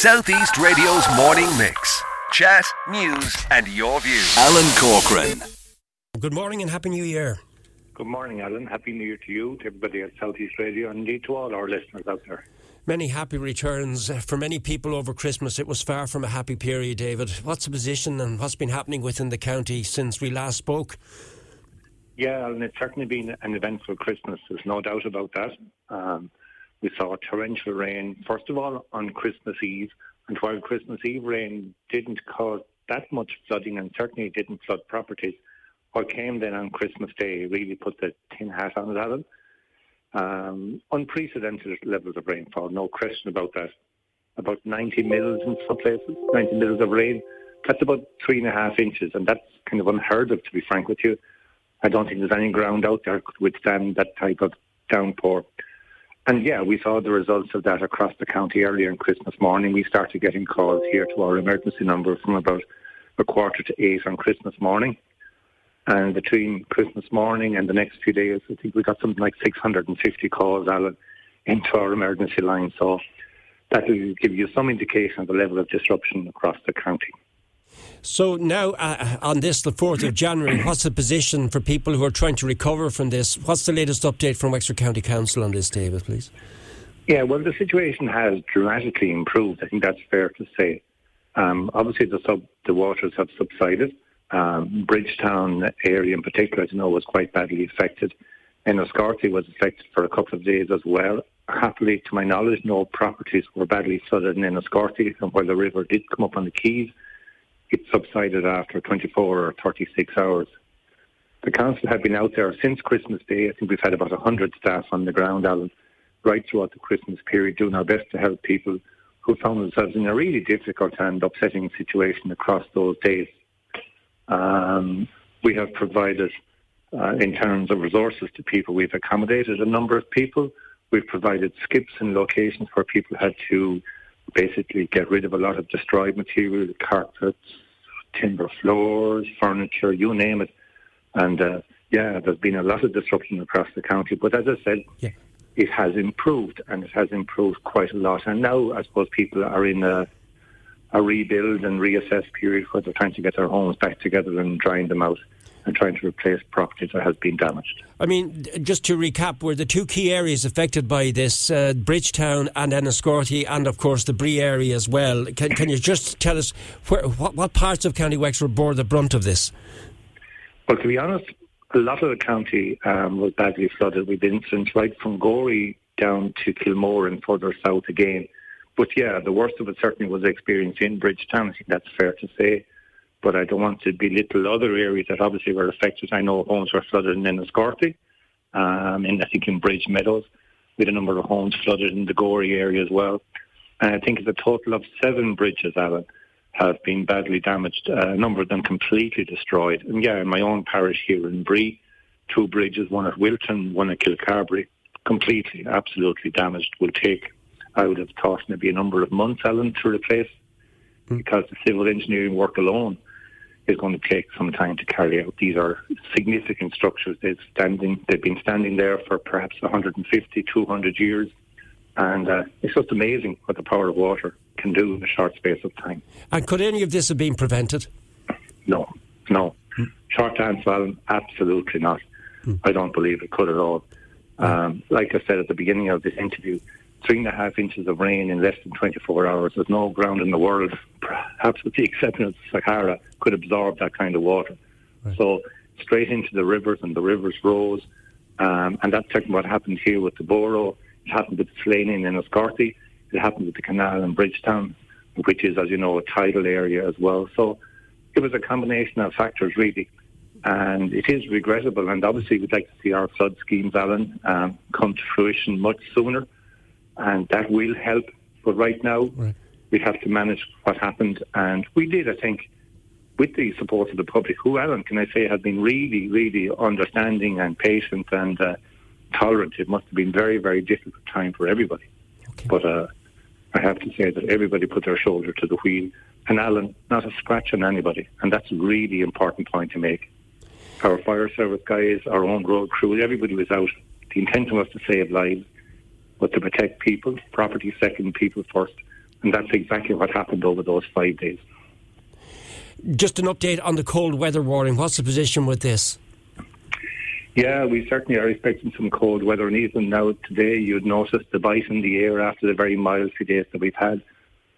Southeast Radio's morning mix. Chat, news, and your views. Alan Corcoran. Good morning and Happy New Year. Good morning, Alan. Happy New Year to you, to everybody at Southeast Radio, and indeed to all our listeners out there. Many happy returns. For many people over Christmas, it was far from a happy period, David. What's the position and what's been happening within the county since we last spoke? Yeah, and it's certainly been an eventful Christmas. There's no doubt about that. Um, we saw torrential rain, first of all, on Christmas Eve. And while Christmas Eve rain didn't cause that much flooding and certainly didn't flood properties, what came then on Christmas Day really put the tin hat on it, Alan. Um, unprecedented levels of rainfall, no question about that. About 90 mils in some places, 90 mils of rain. That's about three and a half inches, and that's kind of unheard of, to be frank with you. I don't think there's any ground out there could withstand that type of downpour. And yeah, we saw the results of that across the county earlier on Christmas morning. We started getting calls here to our emergency number from about a quarter to eight on Christmas morning. And between Christmas morning and the next few days, I think we got something like 650 calls, Alan, into our emergency line. So that will give you some indication of the level of disruption across the county. So now, uh, on this, the 4th of January, what's the position for people who are trying to recover from this? What's the latest update from Wexford County Council on this, David, please? Yeah, well, the situation has dramatically improved. I think that's fair to say. Um, obviously, the, sub, the waters have subsided. Um, Bridgetown area in particular, as you know, was quite badly affected. Enniscorthy was affected for a couple of days as well. Happily, to my knowledge, no properties were badly flooded in Enniscorthy, and while the river did come up on the quays, it subsided after 24 or 36 hours. The council have been out there since Christmas Day. I think we've had about 100 staff on the ground, Alan, right throughout the Christmas period, doing our best to help people who found themselves in a really difficult and upsetting situation across those days. Um, we have provided, uh, in terms of resources to people, we've accommodated a number of people. We've provided skips and locations where people had to basically get rid of a lot of destroyed material, carpets, timber floors, furniture, you name it. And uh, yeah, there's been a lot of disruption across the county. But as I said, yeah. it has improved and it has improved quite a lot. And now I suppose people are in a, a rebuild and reassess period where they're trying to get their homes back together and drying them out and trying to replace property that has been damaged. I mean, just to recap, were the two key areas affected by this uh, Bridgetown and Enniscorthy, and of course the Bree area as well. Can, can you just tell us where, what, what parts of County Wexford bore the brunt of this? Well, to be honest, a lot of the county um, was badly flooded with incidents right from Gorey down to Kilmore and further south again. But yeah, the worst of it certainly was experienced in Bridgetown. I think that's fair to say but I don't want to belittle other areas that obviously were affected. I know homes were flooded in Enniscorthy, um, and I think in Bridge Meadows, with a number of homes flooded in the Gorey area as well. And I think it's a total of seven bridges, Alan, have been badly damaged, uh, a number of them completely destroyed. And yeah, in my own parish here in Bree, two bridges, one at Wilton, one at Kilcarbery, completely, absolutely damaged, will take, I would have thought, maybe a number of months, Alan, to replace hmm. because the civil engineering work alone is going to take some time to carry out. These are significant structures. They've standing, they've been standing there for perhaps 150, 200 years, and uh, it's just amazing what the power of water can do in a short space of time. And could any of this have been prevented? No, no. Hmm. Short answer, Alan, absolutely not. Hmm. I don't believe it could at all. Um, like I said at the beginning of this interview, three and a half inches of rain in less than 24 hours. There's no ground in the world, perhaps with the exception of the Sahara, could absorb that kind of water. Right. So straight into the rivers, and the rivers rose. Um, and that's certainly what happened here with the Boro. It happened with Slaney and Enniscorthy. It happened with the canal in Bridgetown, which is, as you know, a tidal area as well. So it was a combination of factors, really. And it is regrettable. And obviously, we'd like to see our flood schemes, Alan, um, come to fruition much sooner and that will help. But right now, right. we have to manage what happened, and we did, I think, with the support of the public, who, Alan, can I say, have been really, really understanding and patient and uh, tolerant. It must have been very, very difficult time for everybody. Okay. But uh, I have to say that everybody put their shoulder to the wheel, and Alan, not a scratch on anybody, and that's a really important point to make. Our fire service guys, our own road crew, everybody was out. The intention was to save lives but to protect people, property second, people first. And that's exactly what happened over those five days. Just an update on the cold weather warning. What's the position with this? Yeah, we certainly are expecting some cold weather, and even now today, you'd notice the bite in the air after the very mild few days that we've had.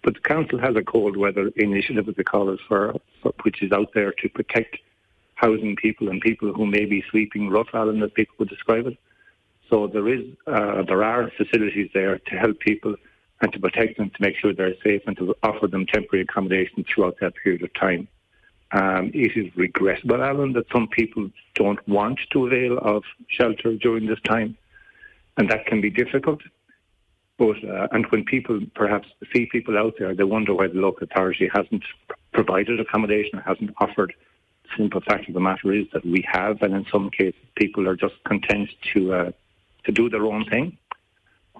But the council has a cold weather initiative, as they call it, for, for which is out there to protect housing people and people who may be sleeping rough, Alan, as people would describe it. So there is, uh, there are facilities there to help people and to protect them, to make sure they're safe, and to offer them temporary accommodation throughout that period of time. Um, it is regrettable, Alan, that some people don't want to avail of shelter during this time, and that can be difficult. But uh, and when people perhaps see people out there, they wonder why the local authority hasn't provided accommodation, hasn't offered. Simple fact of the matter is that we have, and in some cases, people are just content to uh, to do their own thing.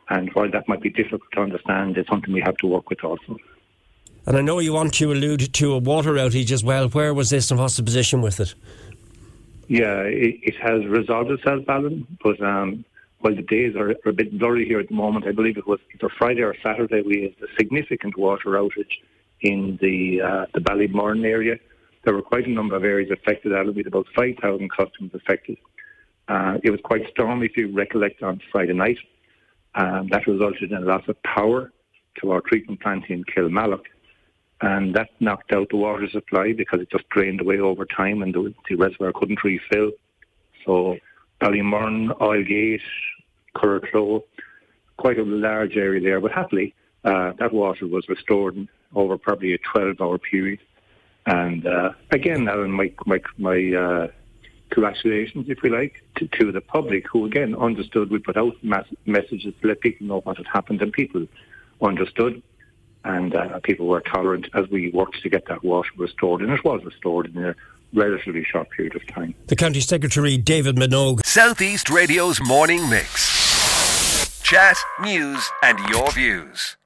And while that might be difficult to understand, it's something we have to work with also. And I know you want to allude to a water outage as well. Where was this and what's the position with it? Yeah, it, it has resolved itself, Alan, but um, while the days are, a bit blurry here at the moment, I believe it was either Friday or Saturday we had a significant water outage in the uh, the Ballymurn area. There were quite a number of areas affected, That would with about 5,000 customers affected. Uh, it was quite stormy, if you recollect, on Friday night. Um, that resulted in a loss of power to our treatment plant in Kilmallock and that knocked out the water supply because it just drained away over time and the, the reservoir couldn't refill. So Ballymurn, Oilgate, Curracloe, quite a large area there, but happily uh, that water was restored over probably a 12-hour period. And uh, again, Alan, my, my, my uh, congratulations, if we like, to, to, the public who again understood. We put out mass- messages to let people know what had happened, and people understood and uh, people were tolerant as we worked to get that water restored, and it was restored in a relatively short period of time. The County Secretary, David Minogue. Southeast Radio's morning mix. Chat, news, and your views.